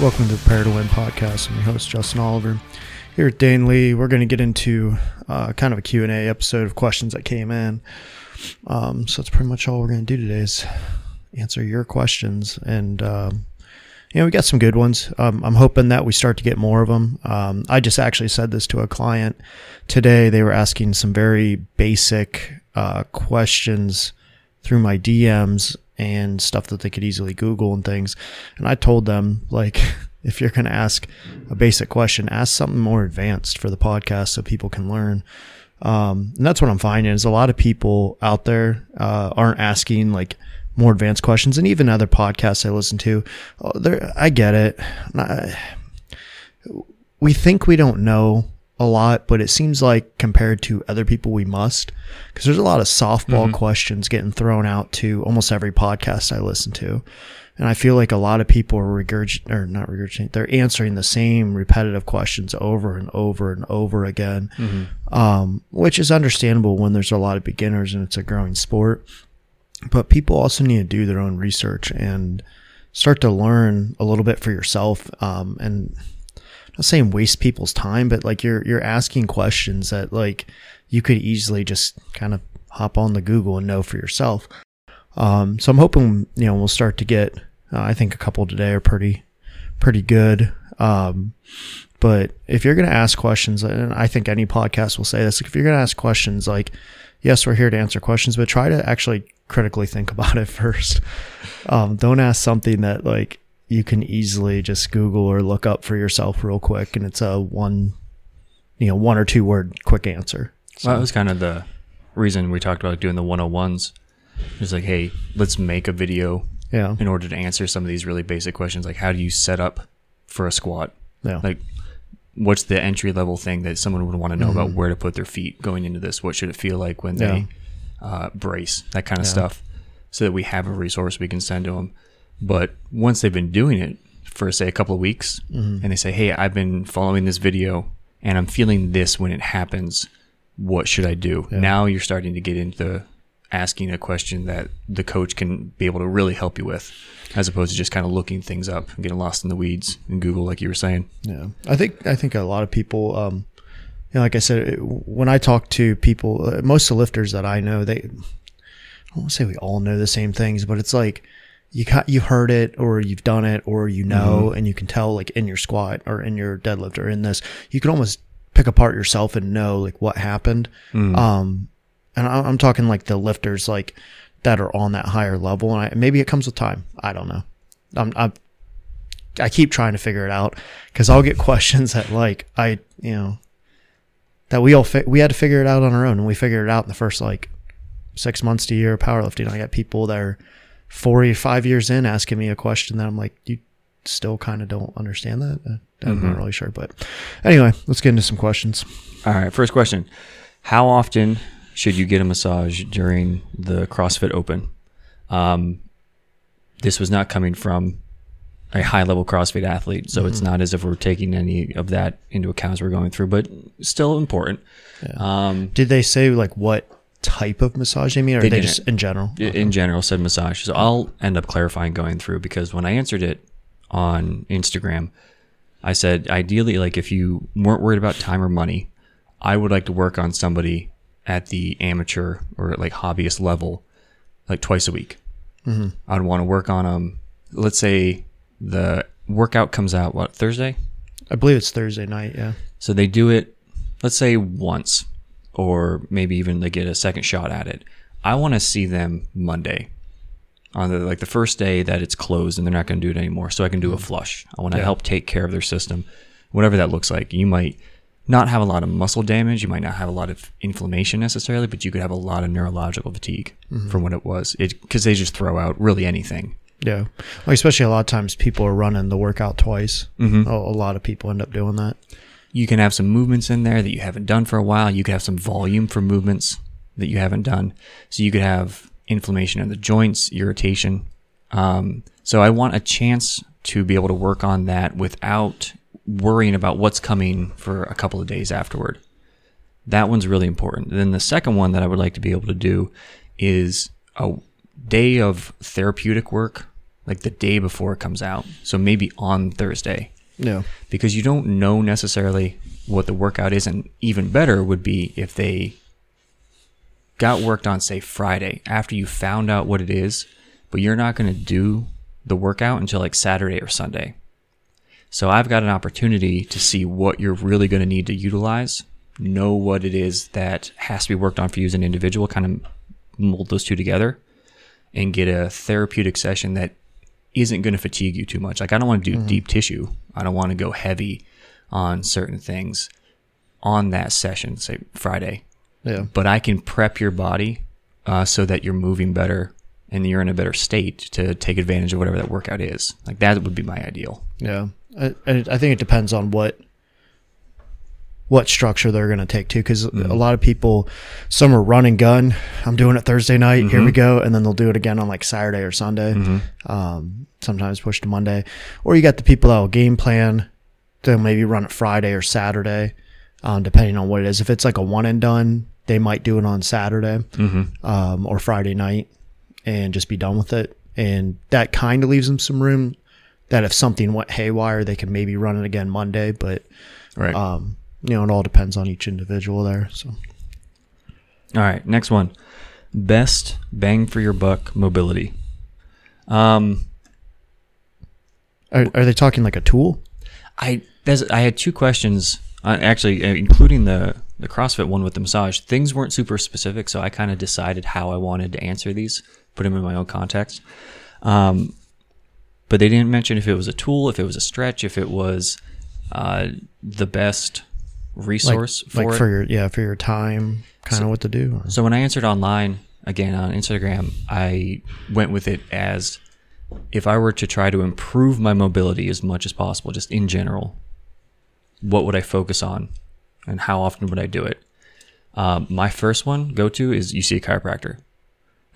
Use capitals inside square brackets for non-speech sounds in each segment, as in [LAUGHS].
Welcome to the Prepare to Win podcast. I'm your host, Justin Oliver. Here at Dane Lee, we're going to get into uh, kind of a Q&A episode of questions that came in. Um, so that's pretty much all we're going to do today is answer your questions. And, um, you know, we got some good ones. Um, I'm hoping that we start to get more of them. Um, I just actually said this to a client today. They were asking some very basic uh, questions through my DMs and stuff that they could easily Google and things. And I told them, like, [LAUGHS] if you're going to ask a basic question, ask something more advanced for the podcast so people can learn. Um, and that's what I'm finding is a lot of people out there uh, aren't asking like more advanced questions, and even other podcasts I listen to, oh, I get it. I, we think we don't know a lot, but it seems like compared to other people, we must. Because there's a lot of softball mm-hmm. questions getting thrown out to almost every podcast I listen to. And I feel like a lot of people are regurgitating, or not regurgitating, they're answering the same repetitive questions over and over and over again, mm-hmm. um, which is understandable when there's a lot of beginners and it's a growing sport. But people also need to do their own research and start to learn a little bit for yourself. Um, and not saying waste people's time, but like you're you're asking questions that like you could easily just kind of hop on the Google and know for yourself. Um, so I'm hoping you know we'll start to get. Uh, I think a couple today are pretty pretty good. Um, but if you're going to ask questions, and I think any podcast will say this, if you're going to ask questions, like, yes, we're here to answer questions, but try to actually critically think [LAUGHS] about it first. Um, don't ask something that like you can easily just Google or look up for yourself real quick, and it's a one, you know, one or two word quick answer. So well, that was kind of the reason we talked about doing the 101s. It's like, hey, let's make a video yeah. in order to answer some of these really basic questions, like how do you set up for a squat? Yeah. Like, what's the entry level thing that someone would want to know mm-hmm. about where to put their feet going into this? What should it feel like when yeah. they uh, brace? That kind of yeah. stuff, so that we have a resource we can send to them. But once they've been doing it for say a couple of weeks mm-hmm. and they say, Hey, I've been following this video and I'm feeling this when it happens. What should I do? Yeah. Now you're starting to get into asking a question that the coach can be able to really help you with as opposed to just kind of looking things up and getting lost in the weeds in Google, like you were saying. Yeah. I think, I think a lot of people, um, you know, like I said, when I talk to people, uh, most of the lifters that I know, they, I don't want to say we all know the same things, but it's like, you got you heard it or you've done it or you know mm-hmm. and you can tell like in your squat or in your deadlift or in this you can almost pick apart yourself and know like what happened. Mm. um and i'm talking like the lifters like that are on that higher level. And I, maybe it comes with time. I don't know. I'm, I'm i keep trying to figure it out because i'll get [LAUGHS] questions that like i you know that we all fi- we had to figure it out on our own. And we figured it out in the first like six months to a year of powerlifting. I got people that are four or five years in asking me a question that I'm like, you still kind of don't understand that. Uh, I'm mm-hmm. not really sure, but anyway, let's get into some questions. All right, first question: How often should you get a massage during the CrossFit Open? Um, this was not coming from a high level CrossFit athlete, so mm-hmm. it's not as if we're taking any of that into account as we're going through, but still important. Yeah. Um, Did they say like what type of massage they mean, or they, they just in general? In general, said massage. So I'll end up clarifying going through because when I answered it on Instagram, I said ideally, like if you weren't worried about time or money, I would like to work on somebody at the amateur or like hobbyist level, like twice a week. Mm-hmm. I'd want to work on them. Let's say the workout comes out what Thursday. I believe it's Thursday night. Yeah. So they do it. Let's say once or maybe even they get a second shot at it. I want to see them Monday on the like the first day that it's closed and they're not going to do it anymore so I can do a mm. flush. I want to yeah. help take care of their system. Whatever that looks like. You might not have a lot of muscle damage, you might not have a lot of inflammation necessarily, but you could have a lot of neurological fatigue mm-hmm. from what it was. It cuz they just throw out really anything. Yeah. Like especially a lot of times people are running the workout twice. Mm-hmm. A, a lot of people end up doing that. You can have some movements in there that you haven't done for a while. You could have some volume for movements that you haven't done. So you could have inflammation in the joints, irritation. Um, so I want a chance to be able to work on that without worrying about what's coming for a couple of days afterward. That one's really important. then the second one that I would like to be able to do is a day of therapeutic work like the day before it comes out. So maybe on Thursday Yeah. because you don't know necessarily what the workout is. And even better would be if they got worked on, say, Friday after you found out what it is, but you're not going to do the workout until like Saturday or Sunday. So I've got an opportunity to see what you're really going to need to utilize, know what it is that has to be worked on for you as an individual, kind of mold those two together, and get a therapeutic session that isn't going to fatigue you too much. Like I don't want to do deep tissue. I don't want to go heavy on certain things on that session, say Friday. Yeah. But I can prep your body uh, so that you're moving better and you're in a better state to take advantage of whatever that workout is. Like that would be my ideal. Yeah. I, I I think it depends on what what structure they're going to take too because a lot of people some are run and gun. I'm doing it thursday night here we go and then they'll do it again on like saturday or sunday um, sometimes push to monday. Or you got the people that will game plan. They'll maybe run it friday or saturday um, depending on what it is. If it's like a one and done they might do it on saturday um, or friday night and just be done with it. And that kind of leaves them some room that if something went haywire they could maybe run it again monday but Right. You know, it all depends on each individual there. So All right, next one. Best bang for your buck mobility. Um, are, are they talking like a tool? I there's I had two questions. Uh, actually, uh, including the the CrossFit one with the massage. Things weren't super specific, so I kind of decided how I wanted to answer these, put them in my own context. Um, but they didn't mention if it was a tool, if it was a stretch, if it was uh, the best Like, resource for like it. for your yeah for your time, kind of what to do. So when I answered online again on Instagram, I went with it as if I were to try to improve my mobility as much as possible, just in general, what would I focus on, and how often would I do it? Um, my first one go to is you see a chiropractor.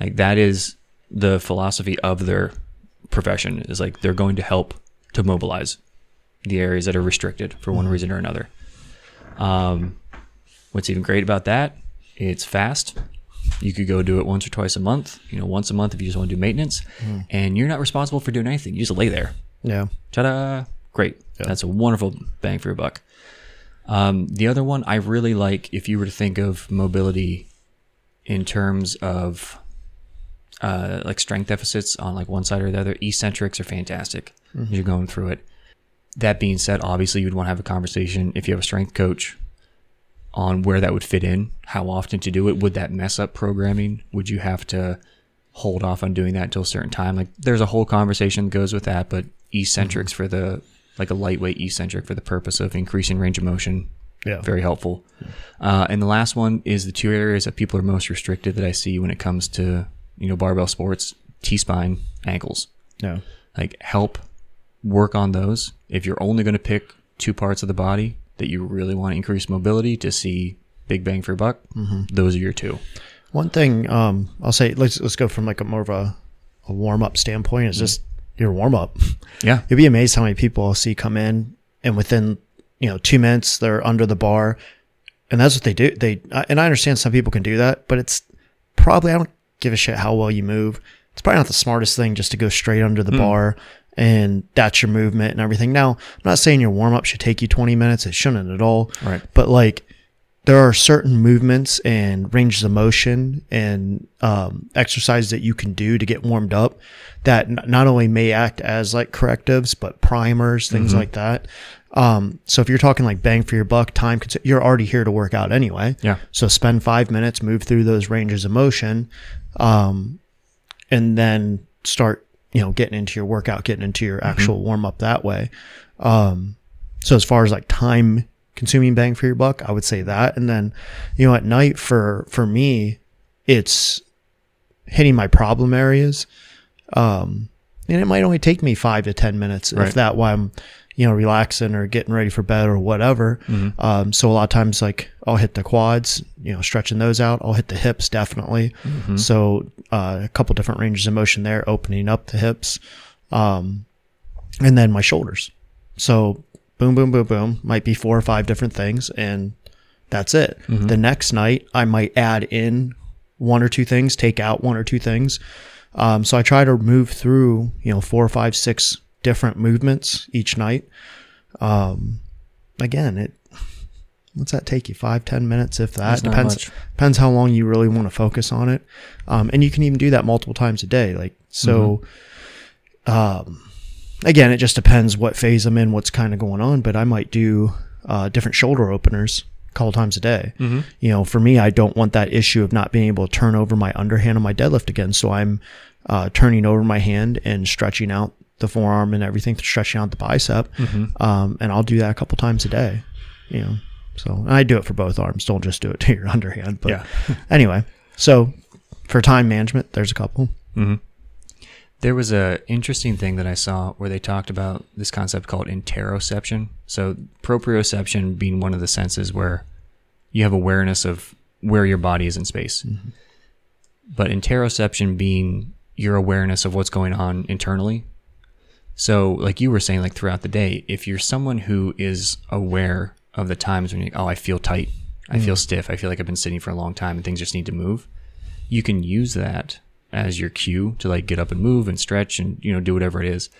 Like that is the philosophy of their profession is like they're going to help to mobilize the areas that are restricted for one reason or another. Um, what's even great about that? It's fast. You could go do it once or twice a month. You know, once a month if you just want to do maintenance, and you're not responsible for doing anything. You just lay there. Yeah, Ta-da! Great. That's a wonderful bang for your buck. Um, the other one I really like, if you were to think of mobility in terms of uh, like strength deficits on like one side or the other, eccentrics are fantastic. as You're going through it. That being said, obviously you'd want to have a conversation if you have a strength coach on where that would fit in, how often to do it. Would that mess up programming? Would you have to hold off on doing that until a certain time? Like there's a whole conversation that goes with that, but eccentrics for the like a lightweight eccentric for the purpose of increasing range of motion. Yeah. Very helpful. Uh, and the last one is the two areas that people are most restricted that I see when it comes to, you know, barbell sports, T spine, ankles yeah, like help work on those if you're only going to pick two parts of the body that you really want to increase mobility to see big bang for your buck mm-hmm. those are your two One thing um, I'll say, let's let's go from like a more of a, a warm up standpoint. Is mm-hmm. just your warm up. [LAUGHS] yeah You'd be amazed how many people I'll see come in and within you know two minutes they're under the bar, and that's what they do. They and I understand some people can do that, but it's probably I don't give a shit how well you move. It's probably not the smartest thing just to go straight under the mm. bar and that's your movement and everything. Now I'm not saying your warm up should take you 20 minutes. It shouldn't at all. Right. But like there are certain movements and ranges of motion and um, exercises that you can do to get warmed up that n- not only may act as like correctives but primers things like that um, so if you're talking like bang for your buck time cons- you're already here to work out anyway Yeah. so spend five minutes move through those ranges of motion um, and then start you know getting into your workout getting into your actual warm up that way um, so as far as like time consuming bang for your buck, I would say that. And then, you know, at night for for me, it's hitting my problem areas. Um, and it might only take me five to ten minutes, Right. if that, while I'm, you know, relaxing or getting ready for bed or whatever. Um, so a lot of times, like I'll hit the quads, you know, stretching those out. I'll hit the hips definitely. So uh, a couple different ranges of motion there, opening up the hips, um, and then my shoulders. So boom, boom, boom, boom. Might be four or five different things, and that's it. The next night, I might add in one or two things, take out one or two things. Um, so I try to move through, you know, four, five, six different movements each night. Um, again, it what's that take you? Five, ten minutes, if that That's depends. Depends how long you really want to focus on it. Um, and you can even do that multiple times a day. Like so. Um, again, it just depends what phase I'm in, what's kind of going on. But I might do uh, different shoulder openers a couple times a day. Mm-hmm. You know, for me, I don't want that issue of not being able to turn over my underhand on my deadlift again. So I'm uh, turning over my hand and stretching out the forearm and everything, stretching out the bicep. Mm-hmm. Um, and I'll do that a couple times a day. You know, so and I do it for both arms. Don't just do it [LAUGHS] to your underhand. But Yeah. [LAUGHS] anyway, so for time management, there's a couple. Mm-hmm. There was a interesting thing that I saw where they talked about this concept called interoception. So proprioception being one of the senses where you have awareness of where your body is in space. Mm-hmm. But interoception being your awareness of what's going on internally. So like you were saying like throughout the day, if you're someone who is aware of the times when you oh I feel tight, I feel mm. stiff, I feel like I've been sitting for a long time and things just need to move, you can use that as your cue to like get up and move and stretch and you know do whatever it is.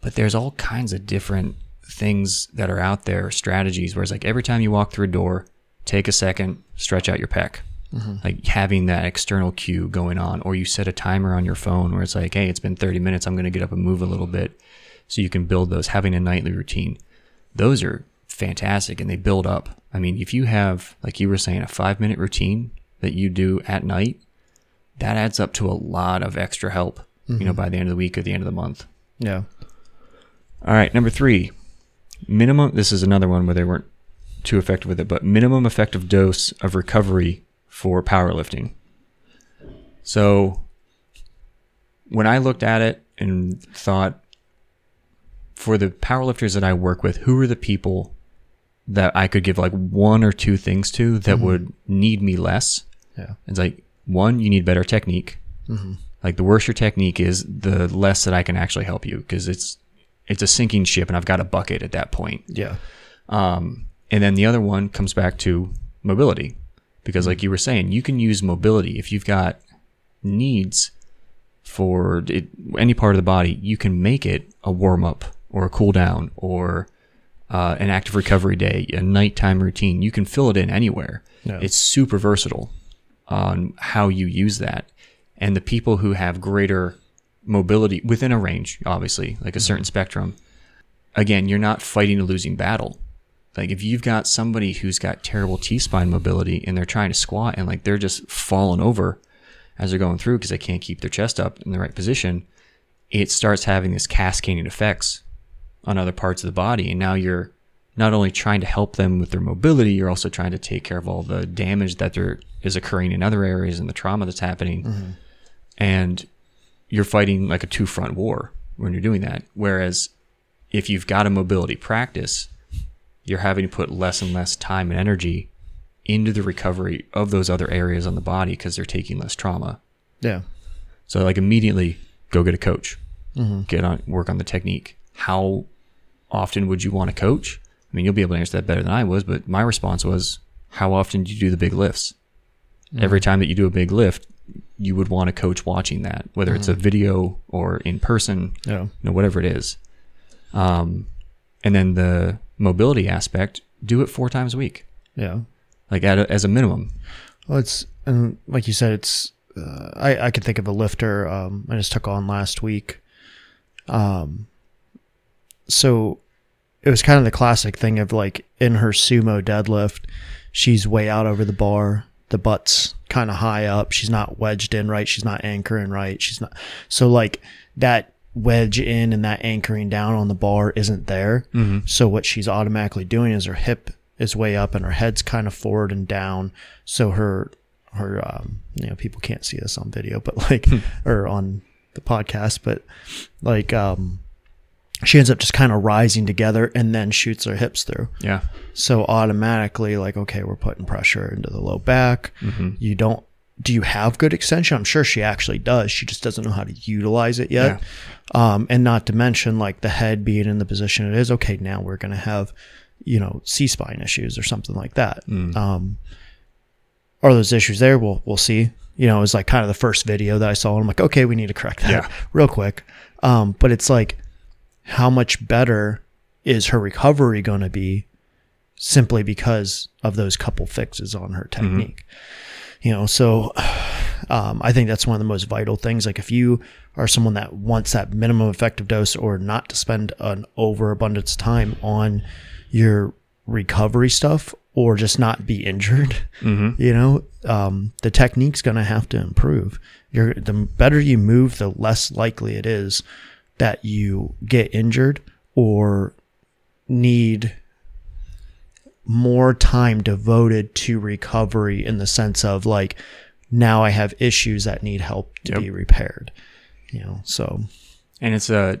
But there's all kinds of different things that are out there strategies where it's like every time you walk through a door take a second stretch out your pec. Mm-hmm. Like having that external cue going on or you set a timer on your phone where it's like hey it's been 30 minutes i'm going to get up and move a little bit so you can build those having a nightly routine those are fantastic and they build up i mean if you have like you were saying a five minute routine that you do at night that adds up to a lot of extra help, you know, mm-hmm. by the end of the week or the end of the month. Yeah. All right, number three, minimum. This is another one where they weren't too effective with it, but minimum effective dose of recovery for powerlifting. So when I looked at it and thought, for the powerlifters that I work with, who are the people that I could give like one or two things to that would need me less? Yeah. It's like one, you need better technique. Mm-hmm. Like the worse your technique is, the less that I can actually help you because it's it's a sinking ship, and I've got a bucket at that point. Yeah. Um, and then the other one comes back to mobility because, like you were saying, you can use mobility if you've got needs for it, any part of the body. You can make it a warm up or a cool down or uh, an active recovery day, a nighttime routine. You can fill it in anywhere. Yeah. It's super versatile on how you use that. And the people who have greater mobility within a range, obviously, like a certain spectrum, again, you're not fighting a losing battle. Like if you've got somebody who's got terrible T spine mobility and they're trying to squat and like they're just falling over as they're going through because they can't keep their chest up in the right position, it starts having this cascading effects on other parts of the body. And now you're not only trying to help them with their mobility, you're also trying to take care of all the damage that there is occurring in other areas and the trauma that's happening. Mm-hmm. And you're fighting like a two front war when you're doing that. Whereas if you've got a mobility practice, you're having to put less and less time and energy into the recovery of those other areas on the body because they're taking less trauma. Yeah. So like immediately go get a coach, mm-hmm. get on work on the technique. How often would you want to coach? I mean, you'll be able to answer that better than I was, but my response was, how often do you do the big lifts? Every time that you do a big lift, you would want a coach watching that, whether it's a video or in person, Yeah. you know, whatever it is. Um, and then the mobility aspect, do it four times a week, Yeah. like at a, as a minimum. Well, it's and like you said, it's. Uh, I I could think of a lifter um, I just took on last week. Um. So, it was kind of the classic thing of like in her sumo deadlift, she's way out over the bar. The butt's kind of high up. She's not wedged in right. She's not anchoring right. She's not. So like that wedge in and that anchoring down on the bar isn't there. So what she's automatically doing is her hip is way up and her head's kind of forward and down. So her her um, you know people can't see this on video, but like or on the podcast, but like um she ends up just kind of rising together and then shoots her hips through. Yeah. So automatically, like, okay, we're putting pressure into the low back. You don't, do you have good extension? I'm sure she actually does. She just doesn't know how to utilize it yet. Um, and not to mention, like, the head being in the position it is. Okay, now we're going to have, you know, C spine issues or something like that. Um, are those issues there? We'll, we'll see. you know, it was like kind of the first video that I saw. And I'm like, okay, we need to correct that Yeah. real quick. Um, but it's like, how much better is her recovery going to be simply because of those couple fixes on her technique? You know, so [SIGHS] um, I think that's one of the most vital things. Like, if you are someone that wants that minimum effective dose or not to spend an overabundance of time on your recovery stuff or just not be injured, [LAUGHS] you know, um, the technique's going to have to improve. You're, the better you move, the less likely it is that you get injured or need more time devoted to recovery in the sense of like now I have issues that need help to Yep. be repaired. You know, so And it's a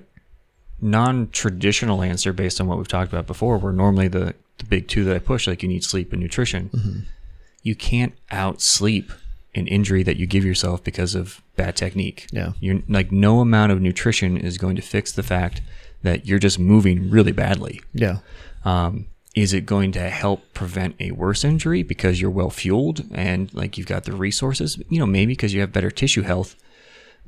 non-traditional answer based on what we've talked about before, where normally the, the big two that I push, like you need sleep and nutrition. Mm-hmm. You can't out sleep an injury that you give yourself because of bad technique. Yeah. You're like no amount of nutrition is going to fix the fact that you're just moving really badly. yeah, Um, is it going to help prevent a worse injury because you're well fueled and like you've got the resources? You know, maybe because you have better tissue health.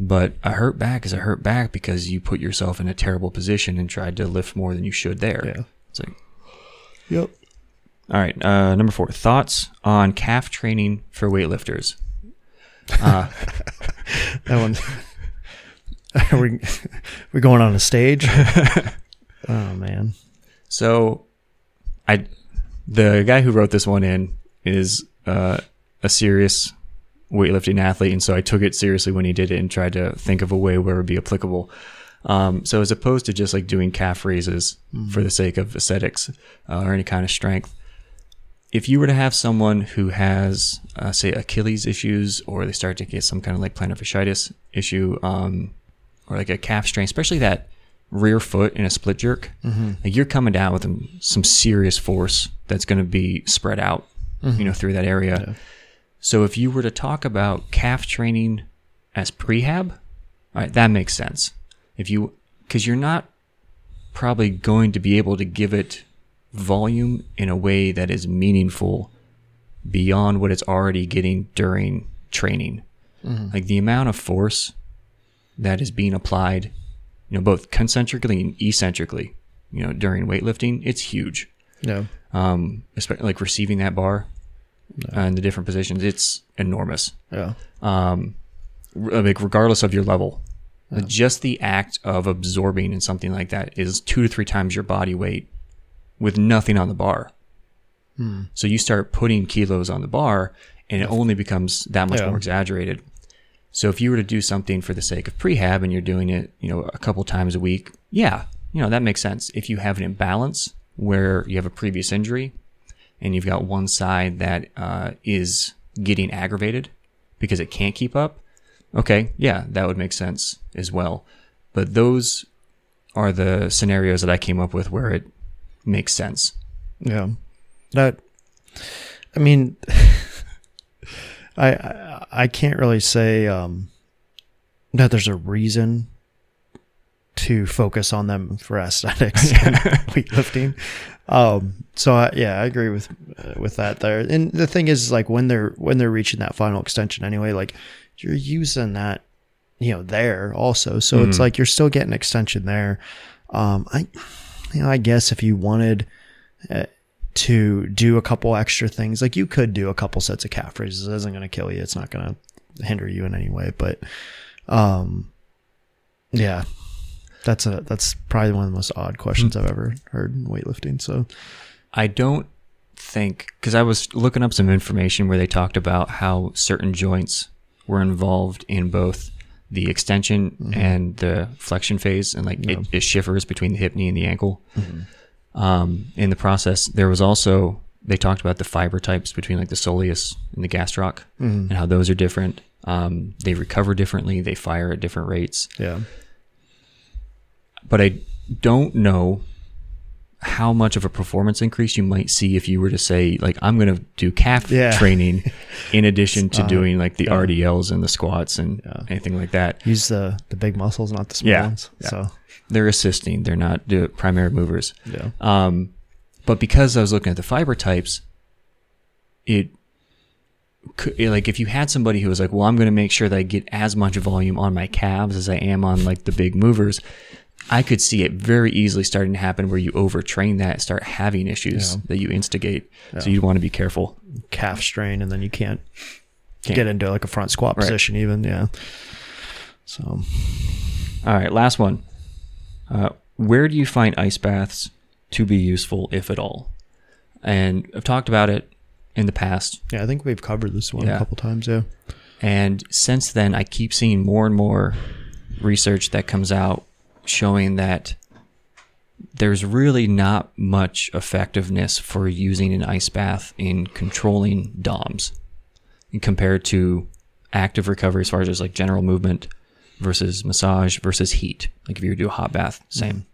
But a hurt back is a hurt back because you put yourself in a terrible position and tried to lift more than you should there. Yeah. It's like, yep. all right. Uh, number four, thoughts on calf training for weightlifters. Uh, [LAUGHS] That one. Are [LAUGHS] we we going on a stage? [LAUGHS] oh man. So, I, the guy who wrote this one in is uh, a serious weightlifting athlete, and so I took it seriously when he did it and tried to think of a way where it would be applicable. Um, so, as opposed to just like doing calf raises for the sake of aesthetics uh, or any kind of strength, if you were to have someone who has, uh, say, Achilles issues, or they start to get some kind of like plantar fasciitis issue, um, or like a calf strain, especially that rear foot in a split jerk, like you're coming down with some- serious force that's going to be spread out, you know, through that area. So if you were to talk about calf training as prehab, all right, that makes sense. If you, because you're not probably going to be able to give it volume in a way that is meaningful beyond what it's already getting during training. Like the amount of force that is being applied, you know, both concentrically and eccentrically, you know, during weightlifting, it's huge. Yeah. Um, especially like receiving that bar and the different positions, it's enormous. Yeah. Um, like regardless of your level, Like, just the act of absorbing in something like that is two to three times your body weight with nothing on the bar. So you start putting kilos on the bar, and it only becomes that much Yeah. more exaggerated. So if you were to do something for the sake of prehab and you're doing it, you know, a couple times a week, yeah, you know, that makes sense. If you have an imbalance where you have a previous injury and you've got one side that uh, is getting aggravated because it can't keep up, okay, yeah, that would make sense as well. But those are the scenarios that I came up with where it makes sense. Yeah. That I mean [LAUGHS] I I, I can't really say um that there's a reason to focus on them for aesthetics [LAUGHS] and weightlifting. Um so I, yeah, I agree with uh, with that there. And the thing is like when they're when they're reaching that final extension anyway, like you're using that you know there also. So it's like you're still getting extension there. Um I know, I guess if you wanted uh, to do a couple extra things. Like you could do a couple sets of calf raises. It isn't going to kill you. It's not going to hinder you in any way. But, um, yeah, that's a that's probably one of the most odd questions I've ever heard in weightlifting. So I don't think because I was looking up some information where they talked about how certain joints were involved in both the extension and the flexion phase, and like it, it shivers between the hip, knee, and the ankle. Um, in the process, there was also they talked about the fiber types between like the soleus and the gastroc, and how those are different. Um, they recover differently. They fire at different rates yeah, but I don't know how much of a performance increase you might see if you were to say like I'm going to do calf Yeah. [LAUGHS] training in addition to doing like the RDLs and the squats and anything like that. use the the big muscles, not the small Yeah, ones. yeah. So They're assisting, they're not primary movers. yeah, Um, but because I was looking at the fiber types, it could- like if you had somebody who was like, well, I'm going to make sure that I get as much volume on my calves as I am on like the big movers. I could see it very easily starting to happen where you overtrain that, start having issues that you instigate. So you'd want to be careful. calf strain, and then you can't, Can't. get into like a front squat Right. position even. Yeah. So All right, last one. Uh, where do you find ice baths to be useful, if at all? And I've talked about it in the past, yeah, I think we've covered this one Yeah. a couple times. Yeah. and since then, I keep seeing more and more research that comes out showing that there's really not much effectiveness for using an ice bath in controlling DOMs compared to active recovery as far as just like general movement versus massage versus heat. Like if you do a hot bath, same.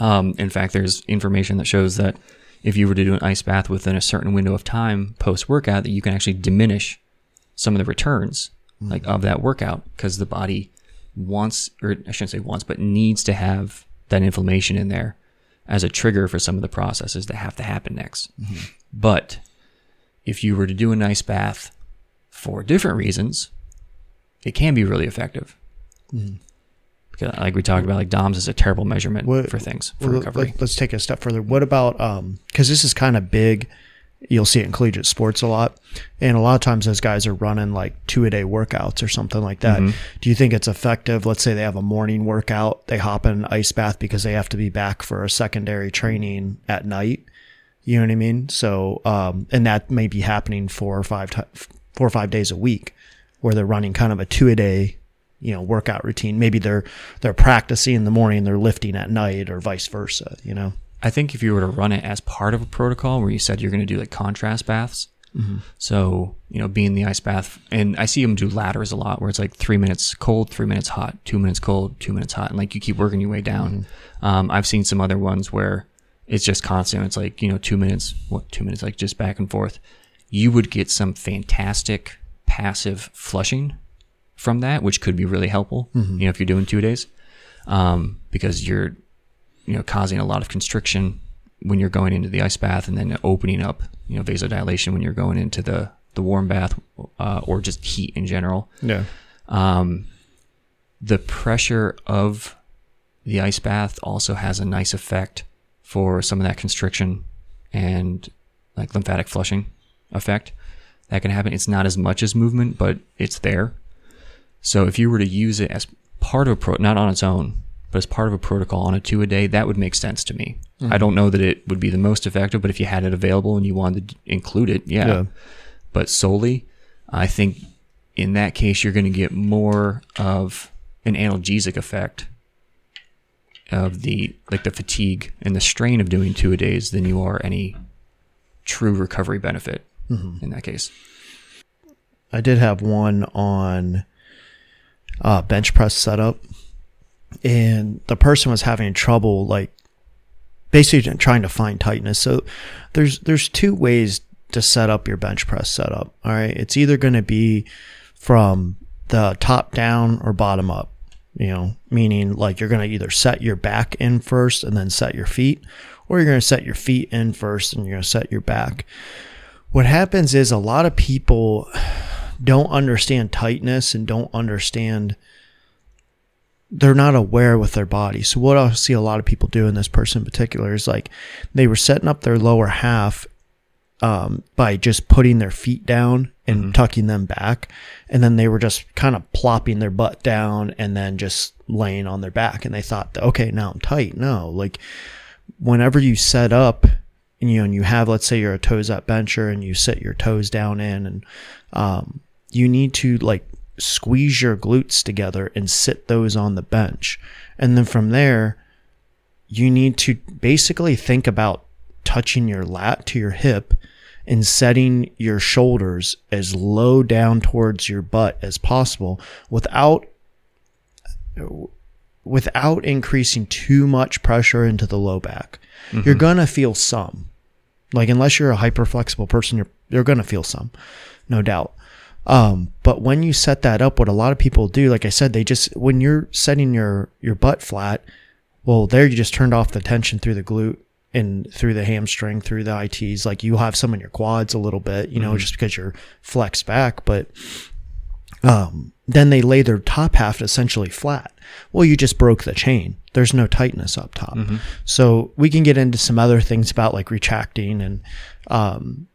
Um, in fact, there's information that shows that if you were to do an ice bath within a certain window of time post workout, that you can actually diminish some of the returns like of that workout because the body wants, or I shouldn't say wants, but needs to have that inflammation in there as a trigger for some of the processes that have to happen next. But if you were to do an ice bath for different reasons, it can be really effective. Because, like we talked about, like DOMS is a terrible measurement What- for things for Well, recovery. Let, us take a step further. What about um? Because this is kind of big. You'll see it in collegiate sports a lot, and a lot of times those guys are running like two a day workouts or something like that. Mm-hmm. Do you think it's effective? Let's say they have a morning workout, they hop in an ice bath because they have to be back for a secondary training at night. You know what I mean? So, um, and that may be happening four or five ti four or five days a week, where they're running kind of a two a day, you know, workout routine. Maybe they're they're practicing in the morning, they're lifting at night, or vice versa. You know? I think if you were to run it as part of a protocol where you said you're going to do like contrast baths, so you know, being the ice bath, and I see them do ladders a lot, where it's like three minutes cold, three minutes hot, two minutes cold, two minutes hot, and like you keep working your way down. Um, I've seen some other ones where it's just constant. It's like you know, two minutes, what two minutes, like just back and forth. You would get some fantastic passive flushing from that, which could be really helpful. You know, if you're doing two days, um, because you're you know causing a lot of constriction when you're going into the ice bath and then opening up you know vasodilation when you're going into the the warm bath uh, or just heat in general. Yeah. um, the pressure of the ice bath also has a nice effect for some of that constriction and like lymphatic flushing effect. That can happen. It's not as much as movement but it's there. So if you were to use it as part of a pro not on its own but as part of a protocol on a two a day that would make sense to me. I don't know that it would be the most effective but if you had it available and you wanted to include it yeah, Yeah. but solely i think in that case you're going to get more of an analgesic effect of the like the fatigue and the strain of doing two a days than you are any true recovery benefit in that case. I did have one on uh, bench press setup, and the person was having trouble, like basically trying to find tightness. So there's there's two ways to set up your bench press setup. All right, it's either going to be from the top down or bottom up. You know, meaning like you're going to either set your back in first and then set your feet, or you're going to set your feet in first and you're going to set your back. What happens is a lot of people don't understand tightness and don't understand they're not aware with their body. So what I see a lot of people do in this person in particular is like they were setting up their lower half um, by just putting their feet down and tucking them back, and then they were just kind of plopping their butt down and then just laying on their back, and they thought, okay, now I'm tight. No, like whenever you set up and you know, and you have, let's say you're a toes up bencher and you sit your toes down in and, um, you need to like squeeze your glutes together and sit those on the bench. And then from there, you need to basically think about touching your lat to your hip and setting your shoulders as low down towards your butt as possible without without increasing too much pressure into the low back. Mm-hmm. You're going to feel some. Like unless you're a hyper flexible person, you're you're going to feel some. No doubt. Um, but when you set that up, what a lot of people do, like I said, they just when you're setting your your butt flat, well, there you just turned off the tension through the glute and through the hamstring, through the ITs, like you have some in your quads a little bit, you know, Mm-hmm. just because you're flexed back, but um, then they lay their top half essentially flat. Well, you just broke the chain. There's no tightness up top. Mm-hmm. So we can get into some other things about like retracting and, um,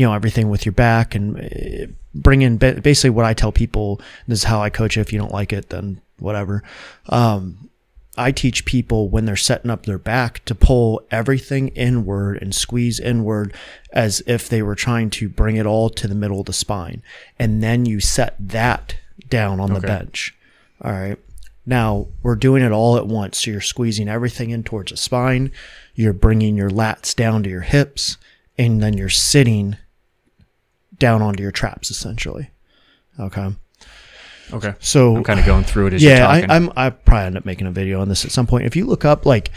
you know, everything with your back and uh, bring in basically what I tell people. This is how I coach it. If you don't like it, then whatever. Um, I teach people when they're setting up their back to pull everything inward and squeeze inward as if they were trying to bring it all to the middle of the spine. And then you set that down on the bench. All right. Now we're doing it all at once. So you're squeezing everything in towards the spine. You're bringing your lats down to your hips and then you're sitting down onto your traps essentially. Okay. Okay. So I'm kind of going through it as you're yeah, I, talking. I'm I probably end up making a video on this at some point. If you look up like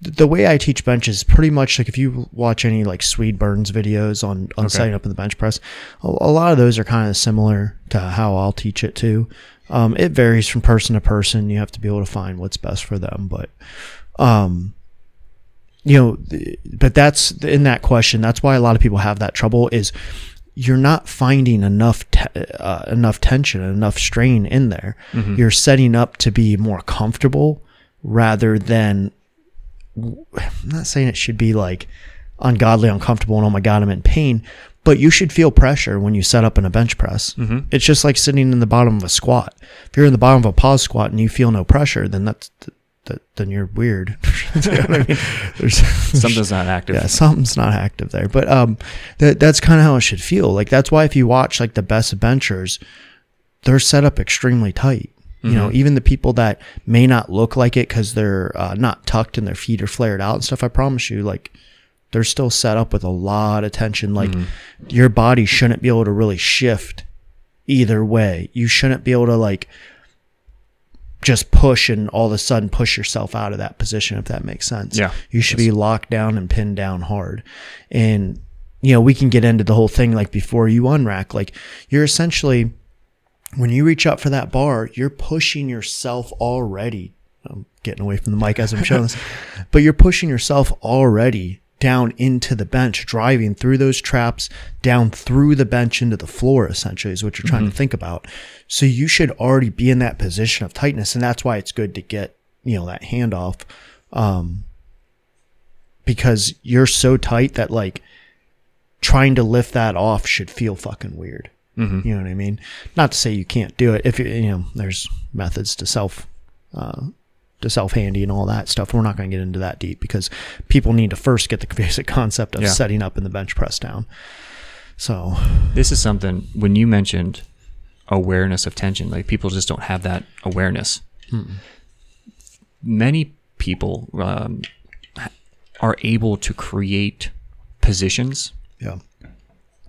the way I teach bench is pretty much like if you watch any like Swede Burns videos on on Okay. setting up in the bench press, a, a lot of those are kind of similar to how I'll teach it too. Um, it varies from person to person. You have to be able to find what's best for them, but um, you know, but that's in that question. That's why a lot of people have that trouble is you're not finding enough te- uh, enough tension, and enough strain in there. You're setting up to be more comfortable rather than. I'm not saying it should be like ungodly uncomfortable and oh my god I'm in pain, but you should feel pressure when you set up in a bench press. It's just like sitting in the bottom of a squat. If you're in the bottom of a pause squat and you feel no pressure, then that's that, then you're weird. [LAUGHS] You know I [LAUGHS] mean? There's, [LAUGHS] Something's not active. yeah, something's not active there. But um, that that's kind of how it should feel. Like that's why if you watch like the best benchers, they're set up extremely tight. You know, even the people that may not look like it because they're uh, not tucked and their feet are flared out and stuff. I promise you, like they're still set up with a lot of tension. Like your body shouldn't be able to really shift either way. You shouldn't be able to like just push and all of a sudden push yourself out of that position if that makes sense. Yeah. You should be locked down and pinned down hard. And you know, we can get into the whole thing like before you unrack, like you're essentially when you reach up for that bar, you're pushing yourself already. I'm getting away from the mic as I'm showing this, [LAUGHS] but you're pushing yourself already down into the bench, driving through those traps, down through the bench into the floor, essentially, is what you're trying to think about. So you should already be in that position of tightness. And that's why it's good to get, you know, that handoff. Um, because you're so tight that like trying to lift that off should feel fucking weird. Mm-hmm. You know what I mean? Not to say you can't do it. If you, you know, there's methods to self, uh, to self handy and all that stuff. We're not going to get into that deep because people need to first get the [LAUGHS] basic concept of Yeah. setting up in the bench press down. So This is something when you mentioned awareness of tension, like people just don't have that awareness. Many people um, are able to create positions, yeah,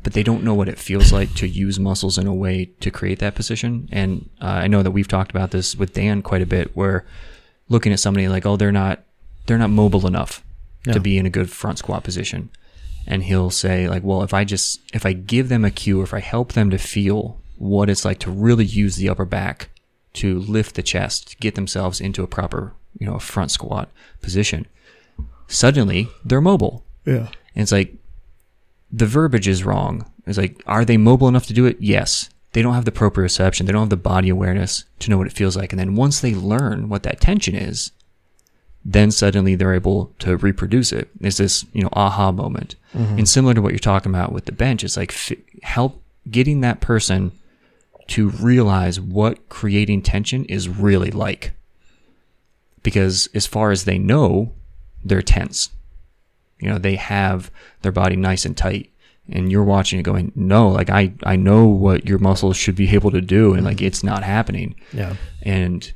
but they don't know what it feels like to use muscles in a way to create that position. And uh, I know that we've talked about this with Dan quite a bit, where looking at somebody like, oh, they're not they're not mobile enough to be in a good front squat position. And he'll say like, well, if I just if I give them a cue, if I help them to feel what it's like to really use the upper back to lift the chest, to get themselves into a proper, you know, front squat position, suddenly they're mobile. yeah, And it's like the verbiage is wrong. It's like, are they mobile enough to do it? Yes. They don't have the proprioception. They don't have the body awareness to know what it feels like. And then once they learn what that tension is, then suddenly they're able to reproduce it. It's this, you know, aha moment. Mm-hmm. And similar to what you're talking about with the bench, it's like fi- help getting that person to realize what creating tension is really like. Because as far as they know, they're tense. You know, they have their body nice and tight. And you're watching it going, no, like I, I know what your muscles should be able to do, and like mm-hmm. it's not happening. yeah, And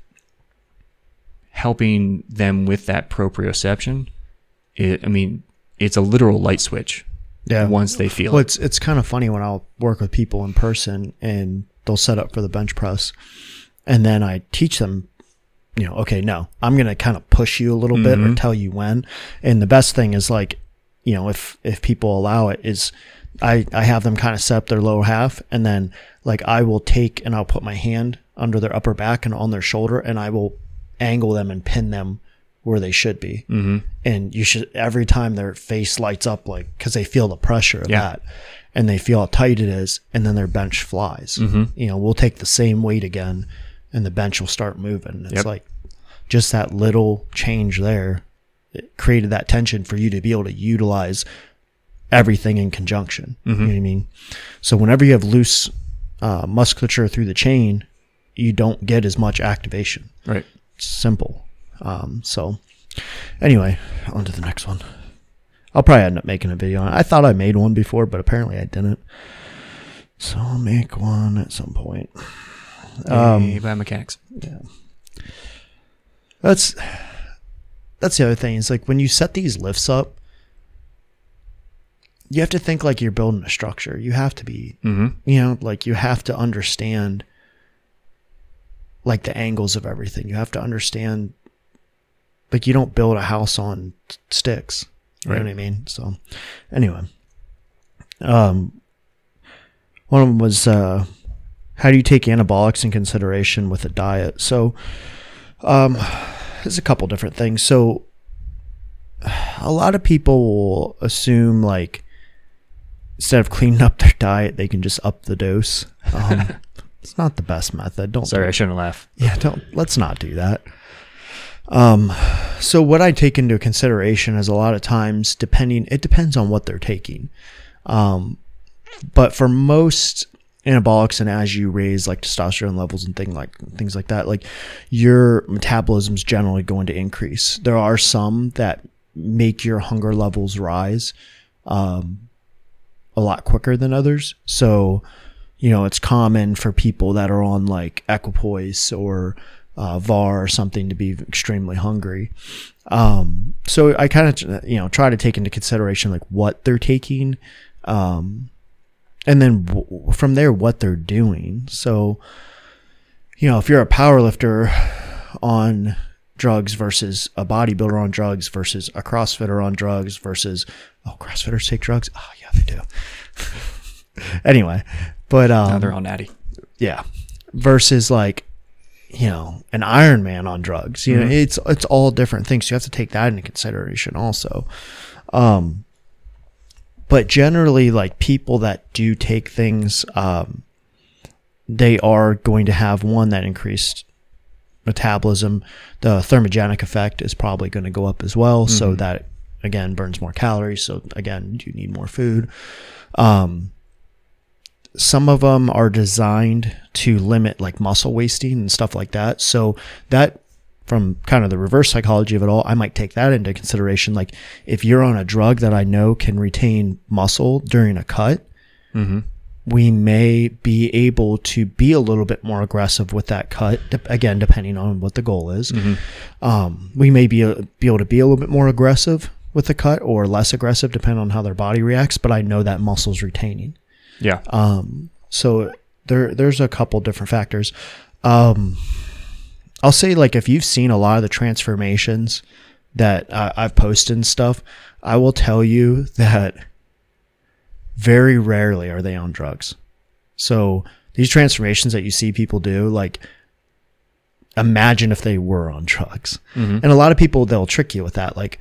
helping them with that proprioception, it, I mean, it's a literal light switch yeah. once they feel Well, it. it's it's kind of funny when I'll work with people in person and they'll set up for the bench press, and then I teach them, you know, okay, no, I'm gonna kind of push you a little bit or mm-hmm. tell you when. And the best thing is like, you know, if if people allow it, is I I have them kind of set up their lower half, and then like I will take and I'll put my hand under their upper back and on their shoulder, and I will angle them and pin them where they should be. Mm-hmm. And you should, every time their face lights up, like, cause they feel the pressure of Yeah. that and they feel how tight it is. And then their bench flies. Mm-hmm. You know, we'll take the same weight again and the bench will start moving. It's Yep. like just that little change there it created that tension for you to be able to utilize everything in conjunction. You know what I mean? So whenever you have loose uh, musculature through the chain, you don't get as much activation. Right. It's simple. Um, so anyway, on to the next one. I'll probably end up making a video on it. I thought I made one before, but apparently I didn't. So I'll make one at some point. Um, Hey, biomechanics. That's that's the other thing. Is like when you set these lifts up, you have to think like you're building a structure. You have to be, Mm-hmm. you know, like you have to understand like the angles of everything. You have to understand like you don't build a house on sticks. You Right. know what I mean? So anyway. Um one of them was uh how do you take anabolics in consideration with a diet? So um there's a couple different things. So a lot of people will assume like instead of cleaning up their diet, they can just up the dose. Um, [LAUGHS] it's not the best method. Don't Sorry, I shouldn't laugh. yeah, don't let's not do that. Um, so what I take into consideration is a lot of times, depending, it depends on what they're taking. Um, but for most anabolics, and as you raise like testosterone levels and thing like things like that, like your metabolism's generally going to increase. There are some that make your hunger levels rise, um, a lot quicker than others. So, you know, it's common for people that are on like equipoise or uh, VAR or something to be extremely hungry. Um, so I kind of, you know, try to take into consideration like what they're taking, um, and then w- from there what they're doing. So, you know, if you're a power lifter on drugs versus a bodybuilder on drugs versus a CrossFitter on drugs versus oh CrossFitters take drugs. Oh yeah, they do. [LAUGHS] anyway, but um, Now they're all natty. yeah, versus like you know an Iron Man on drugs. You know, it's it's all different things. You have to take that into consideration also. Um, but generally, like people that do take things, um, they are going to have one that increased metabolism. The thermogenic effect is probably going to go up as well. So that again burns more calories. So again, you need more food. Um, some of them are designed to limit like muscle wasting and stuff like that. So that from kind of the reverse psychology of it all, I might take that into consideration. Like if you're on a drug that I know can retain muscle during a cut, Mm-hmm. we may be able to be a little bit more aggressive with that cut. Again, depending on what the goal is, um, we may be be able to be a little bit more aggressive with the cut or less aggressive, depending on how their body reacts. But I know that muscle's retaining. Yeah. Um, so there, there's a couple different factors. Um, I'll say like if you've seen a lot of the transformations that I I've posted and stuff, I will tell you that very rarely are they on drugs. So these transformations that you see people do, like imagine if they were on drugs. And a lot of people they'll trick you with that. Like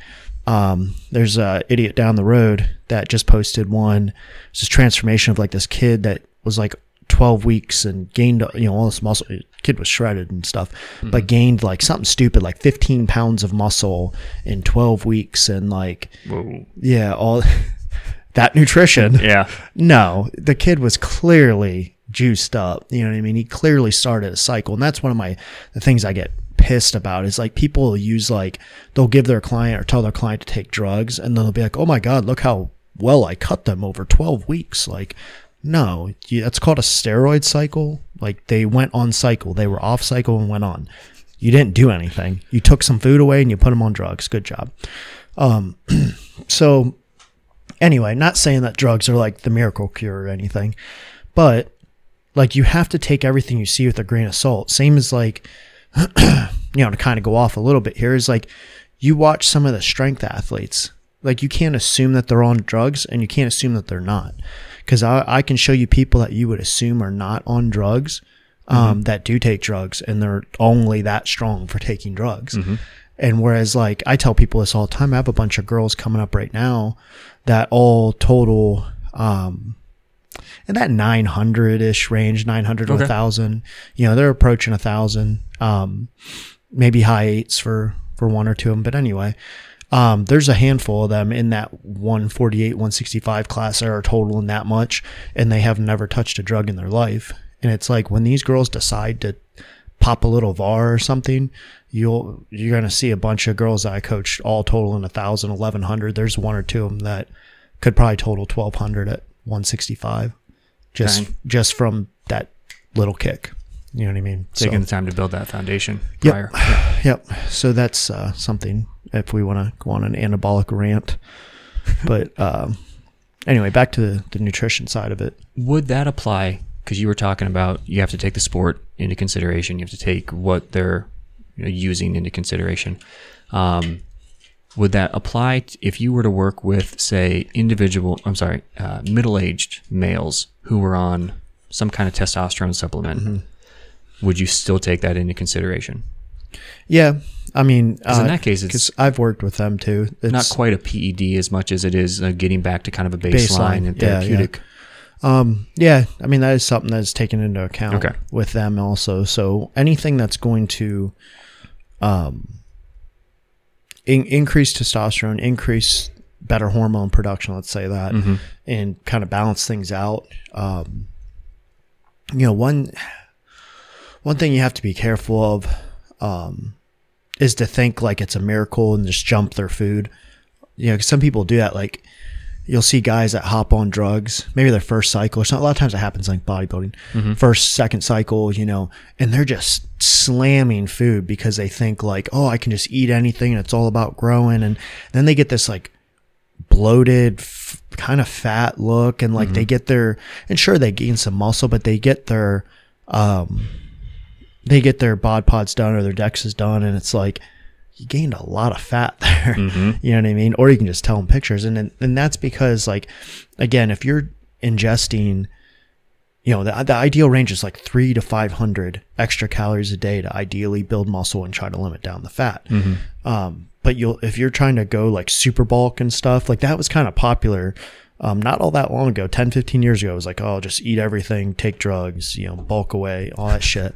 um, there's a idiot down the road that just posted one. It's this transformation of like this kid that was like 12 weeks and gained you know all this muscle. Kid was shredded and stuff, but gained like something stupid like 15 pounds of muscle in 12 weeks and like Whoa. yeah all [LAUGHS] that nutrition. Yeah. No, the kid was clearly juiced up. You know what I mean? He clearly started a cycle. And that's one of my the things I get pissed about is like people use like they'll give their client or tell their client to take drugs and then they'll be like, "Oh my god, look how well I cut them over 12 weeks." Like no, that's called a steroid cycle. Like they went on cycle. They were off cycle and went on. You didn't do anything. You took some food away and you put them on drugs. Good job. Um [CLEARS THROAT] so anyway, not saying that drugs are like the miracle cure or anything, but like you have to take everything you see with a grain of salt. Same as like, [CLEARS THROAT] you know, to kind of go off a little bit here is like you watch some of the strength athletes. Like you can't assume that they're on drugs and you can't assume that they're not. Cause I, I can show you people that you would assume are not on drugs, um, that do take drugs and they're only that strong for taking drugs. And whereas like I tell people this all the time, I have a bunch of girls coming up right now that all total um in that 900 ish range, 900 to Okay. a thousand, you know, they're approaching a thousand, um, maybe high eights for, for one or two of them. But anyway, um, there's a handful of them in that 148, 165 class that are totaling that much and they have never touched a drug in their life. And it's like when these girls decide to pop a little VAR or something, you'll, you're going to see a bunch of girls that I coached all totaling a thousand, eleven hundred. There's one or two of them that could probably total 1200 at 165 just, Dang. just from that little kick. You know what I mean? Taking So- the time to build that foundation Yep. prior. [SIGHS] Yep. So that's uh, something if we want to go on an anabolic rant. But [LAUGHS] um, anyway, back to the, the nutrition side of it. Would that apply? Because you were talking about you have to take the sport into consideration. You have to take what they're you know, using into consideration. Um, would that apply t- if you were to work with, say, individual? I'm sorry, uh, middle-aged males who were on some kind of testosterone supplement? Would you still take that into consideration? Yeah. I mean, 'Cause in that case, because I've worked with them too. It's Not quite a PED as much as it is uh, getting back to kind of a baseline, Baseline, and yeah, yeah. therapeutic. Um, yeah, I mean that is something that's taken into account Okay. with them also. So anything that's going to um in- increase testosterone, increase better hormone production, let's say that, Mm-hmm. and kind of balance things out. Um, you know, one one thing you have to be careful of um, is to think like it's a miracle and just jump their food. You know, 'cause some people do that. Like you'll see guys that hop on drugs, maybe their first cycle or something. A lot of times it happens like bodybuilding, first, second cycle, you know, and they're just slamming food because they think like, oh, I can just eat anything and it's all about growing. And then they get this like bloated, f- kind of fat look and like they get their, and sure they gain some muscle, but they get their, um, they get their bod pods done or their DEXAs done and it's like, you gained a lot of fat [LAUGHS] there. You know what I mean? Or you can just tell them pictures. And and that's because like, again, if you're ingesting, you know, the, the ideal range is like three to 500 extra calories a day to ideally build muscle and try to limit down the fat. Um, but you'll, if you're trying to go like super bulk and stuff, like that was kind of popular. Um, not all that long ago, 10, 15 years ago, it was like, oh, just eat everything, take drugs, you know, bulk away, all that shit.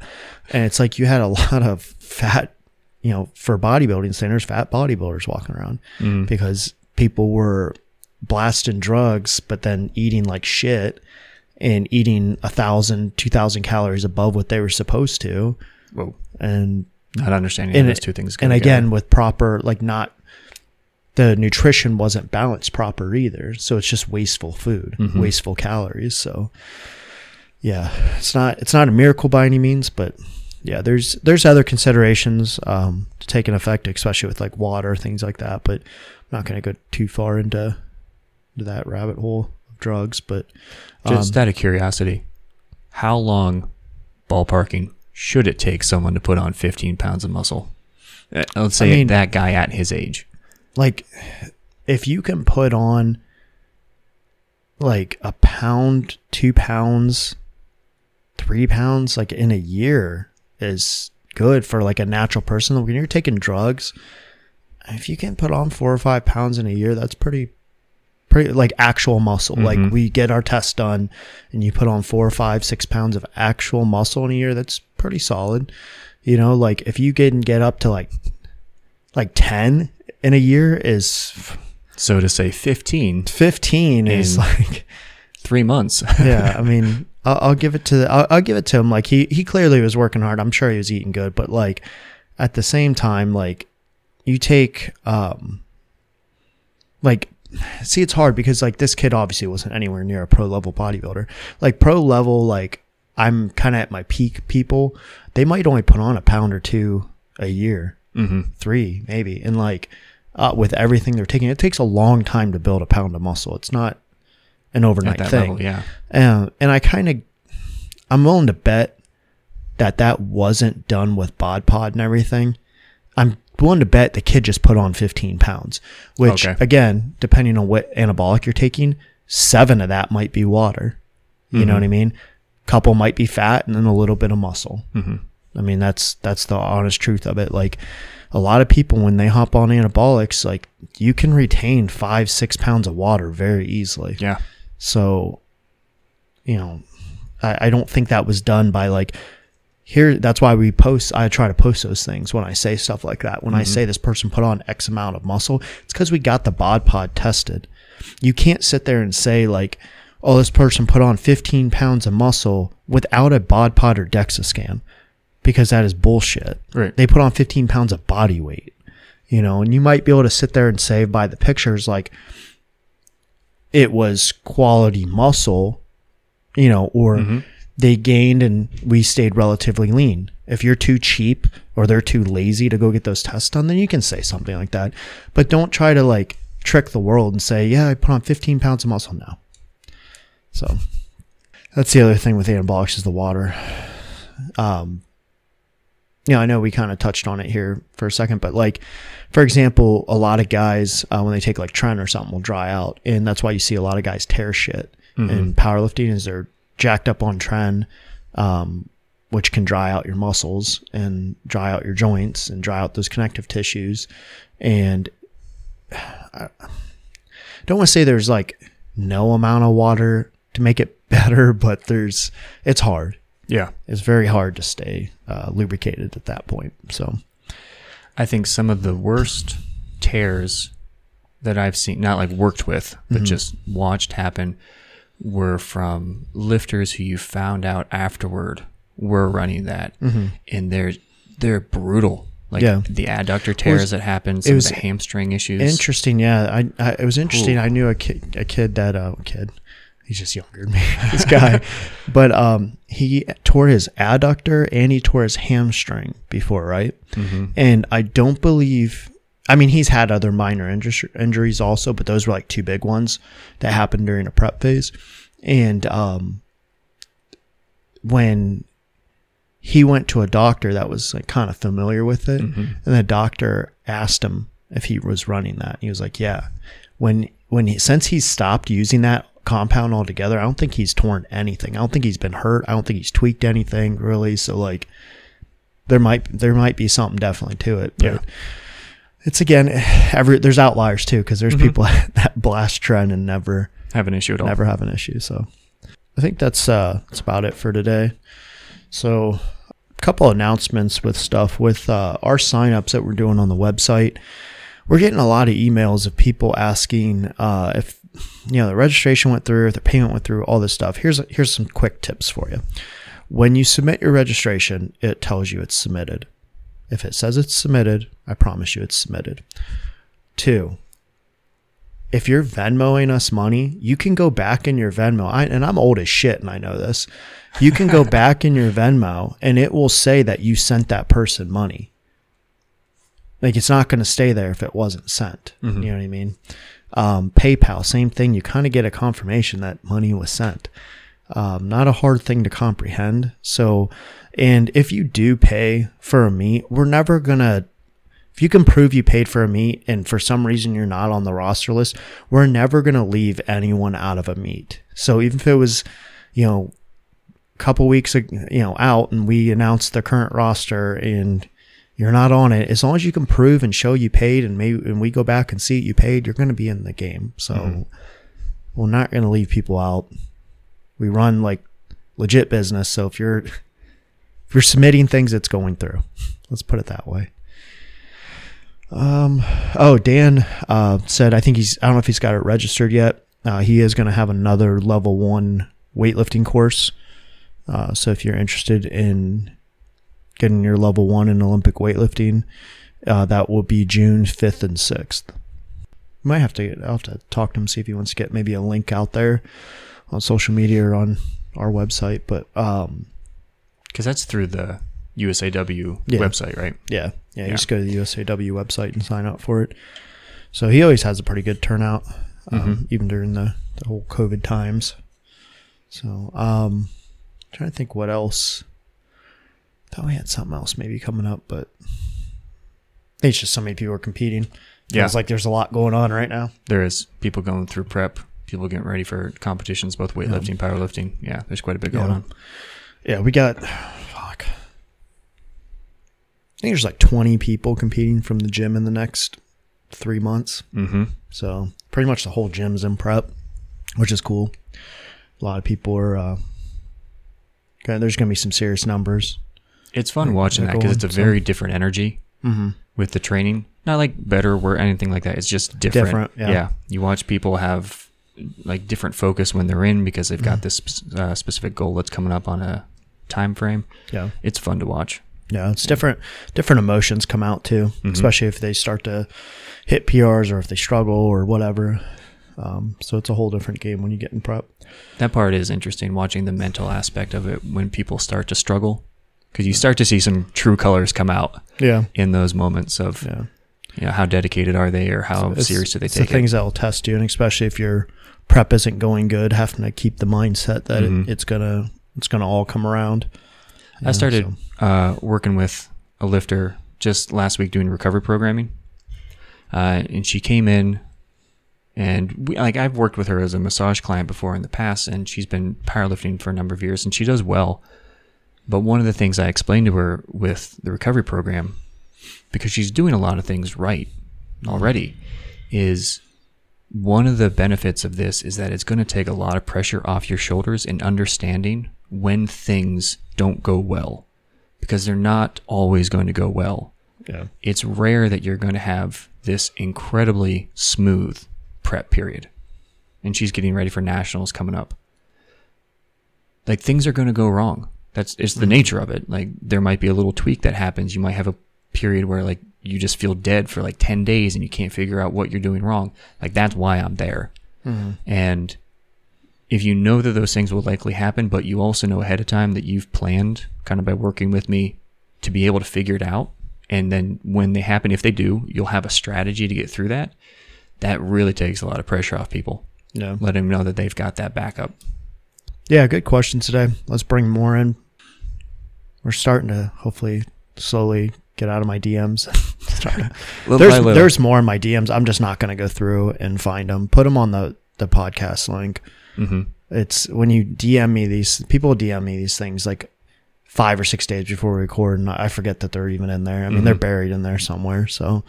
And it's like you had a [LAUGHS] lot of fat, you know, for bodybuilding standards, fat bodybuilders walking around because people were blasting drugs, but then eating like shit and eating a thousand, two thousand calories above what they were supposed to. Whoa. And Not understanding and those two things and again with proper like not the nutrition wasn't balanced proper either so it's just wasteful food Mm-hmm. wasteful calories so yeah it's not it's not a miracle by any means but yeah there's there's other considerations um to take an effect especially with like water things like that but i'm not going to go too far into, into that rabbit hole of drugs but um, Just out of curiosity, how long ballparking should it take someone to put on 15 pounds of muscle? Uh, Let's say I mean- that guy at his age. like if you can put on like a pound, two pounds, three pounds, like in a year is good for like a natural person. When you're taking drugs, if you can put on four or five pounds in a year, that's pretty, pretty like actual muscle. Mhm. Like we get our test done and you put on four or five, six pounds of actual muscle in a year, that's pretty solid. You know, like if you can get up to like, like 10 in a year is So to say 15, 15 is [LAUGHS] like three months. yeah i mean [LAUGHS] I'll, I'll give it to I'll, I'll give it to him. Like he he clearly was working hard. I'm sure he was eating good but like at the same time like you take um like see it's hard because like this kid obviously wasn't anywhere near a pro level bodybuilder. Like pro level like i'm kind of at my peak people. They might only put on a pound or two a year. Hmm three maybe. And like uh, with everything they're taking it takes a long time to build a pound of muscle. It's not an overnight thing level, yeah. um, and I kind of, I'm willing to bet that that wasn't done with bod pod and everything. I'm willing to bet the kid just put on 15 pounds, which Okay. again, depending on what anabolic you're taking, seven of that might be water. You know what I mean? Couple might be fat and then a little bit of muscle. hmm I mean, that's, that's the honest truth of it. Like, a lot of people when they hop on anabolics, like you can retain five, six pounds of water very easily. Yeah. So, you know, I, I don't think that was done by like here. That's why we post. I try to post those things when I say stuff like that. When I mm-hmm. say this person put on X amount of muscle, it's because we got the bod pod tested. You can't sit there and say like, oh, this person put on 15 pounds of muscle without a bod pod or DEXA scan because that is bullshit. Right. They put on 15 pounds of body weight, you know, and you might be able to sit there and say by the pictures, like it was quality muscle, you know, or they gained and we stayed relatively lean. If you're too cheap or they're too lazy to go get those tests done, then you can say something like that. But don't try to like trick the world and say, yeah, I put on 15 pounds of muscle now. So that's the other thing with anabolics is the water. Um, you know, I know we kind of touched on it here for a second, but like, for example, a lot of guys uh, when they take like Tren or something will dry out, and that's why you see a lot of guys tear shit. In powerlifting is they're jacked up on Tren, um, which can dry out your muscles and dry out your joints and dry out those connective tissues, and [SIGHS] I don't want to say there's like no amount of water to make it [LAUGHS] better, but there's it's hard Yeah. it's very hard to stay uh, lubricated at that point. So I think some of the worst tears that I've seen, not like worked with, but just watched happen, were from lifters who you found out afterward were running that, and they're they're brutal. Like Yeah. the adductor tears that happen, some was of the hamstring issues. interesting, yeah. I, I it was interesting. I knew a kid, a kid that uh, kid. He's just younger than me, [LAUGHS] this guy, but um, he tore his adductor and he tore his hamstring before, right? And I don't believe. I mean, he's had other minor injur- injuries also, but those were like two big ones that happened during a prep phase. And um, when he went to a doctor that was like kind of familiar with it, and the doctor asked him if he was running that. He was like, "Yeah." When when he since he's stopped using that compound altogether, I don't think he's torn anything. I don't think he's been hurt. I don't think he's tweaked anything really. So like, there might there might be something definitely to it. But Yeah. it's again every there's outliers too because there's people [LAUGHS] that blast Tren and never have an issue at all. never have an issue. So I think that's uh that's about it for today. So a couple announcements with stuff with uh, our signups that we're doing on the website. We're getting a lot of emails of people asking uh, if you know the registration went through, the payment went through, all this stuff. Here's here's some quick tips for you. When you submit your registration, it tells you it's submitted. If it says it's submitted, I promise you it's submitted. Two, if you're Venmoing us money, you can go back in your Venmo. I, and I'm old as shit, and I know this. You can go [LAUGHS] back in your Venmo, and it will say that you sent that person money. Like it's not going to stay there if it wasn't sent. You mm-hmm. know what I mean? Um, PayPal, same thing. You kind of get a confirmation that money was sent. Um, not a hard thing to comprehend. So, and if you do pay for a meet, we're never gonna if you can prove you paid for a meet and for some reason you're not on the roster list, we're never to leave anyone out of a meet. So even if it was, you know, a couple weeks, you know, out and we announced the current roster and you're not on it, as long as you can prove and show you paid and maybe, and we go back and see you paid, you're going to be in the game. So we're not going to leave people out. We run like legit business. So if you're, if you're submitting things, it's going through. Let's put it that way. Um. Oh, Dan uh, said I think he's. I don't know if he's got it registered yet. Uh, he is going to have another level one weightlifting course. Uh, so if you're interested in getting your level one in Olympic weightlifting, uh, that will be June fifth and sixth. Might have to. I'll have to talk to him see if he wants to get maybe a link out there on social media or on our website. But um, because that's through the USAW Yeah. website, right? Yeah, yeah. You Yeah. just go to the USAW website and sign up for it. So he always has a pretty good turnout, um, even during the, the whole COVID times. So, um, trying to think what else. Thought we had something else maybe coming up, but it's just so many people are competing. Yeah. Feels like there's a lot going on right now. There is people going through prep, people getting ready for competitions, both weightlifting, powerlifting. Yeah, there's quite a bit going Yeah. on. Yeah, we got [SIGHS] fuck. I think there's like 20 people competing from the gym in the next three months. Mm-hmm. So pretty much the whole gym's in prep, which is cool. A lot of people are. Uh, okay, there's going to be some serious numbers. It's fun watching that because it's a very different energy Mm-hmm. with the training. Not like better or anything like that. It's just different. Different, yeah. You watch people have like different focus when they're in because they've Mm-hmm. got this uh, specific goal that's coming up on a time frame. Yeah. It's fun to watch. Yeah, it's different. Different emotions come out too, especially if they start to hit PRs or if they struggle or whatever. Um, so it's a whole different game when you get in prep. That part is interesting watching the mental aspect of it when people start to struggle because you start to see some true colors come out Yeah, in those moments of yeah. you know how dedicated are they or how It's- serious do they take the things that will test you, and especially if your prep isn't going good, having to keep the mindset that Mhm. it, it's gonna it's gonna all come around. I started so- uh, working with a lifter just last week doing recovery programming, uh, and she came in, and we, like I've worked with her as a massage client before in the past, and she's been powerlifting for a number of years, and she does well. But one of the things I explained to her with the recovery program, because she's doing a lot of things right already, is one of the benefits of this is that it's going to take a lot of pressure off your shoulders in understanding when things don't go well because they're not always going to go well. yeah, It's rare that you're going to have this incredibly smooth prep period. And she's getting ready for nationals coming up. Like things are going to go wrong. That's it's the mm-hmm. nature of it. Like there might be a little tweak that happens. You might have a period where like you just feel dead for like 10 days and you can't figure out what you're doing wrong. Like that's why I'm there. Mm-hmm. And if you know that those things will likely happen, but you also know ahead of time that you've planned kind of by working with me to be able to figure it out. And then when they happen, if they do, you'll have a strategy to get through that. That really takes a lot of pressure off people. yeah, Let them know that they've got that backup. yeah. Good questions today. Let's bring more in. We're starting to hopefully slowly get out of my DMs. [LAUGHS] Start to- Little there's there's more in my DMs. I'm just not going to go through and find them. Put them on the the podcast link. hmm It's when you DM me these people DM me these things like five or six days before we record, and I forget that they're even in there. I mean, they're Mhm. buried in there somewhere. So,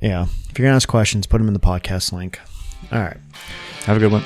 yeah, if you're gonna ask questions, put them in the podcast link. All right. Have a good one.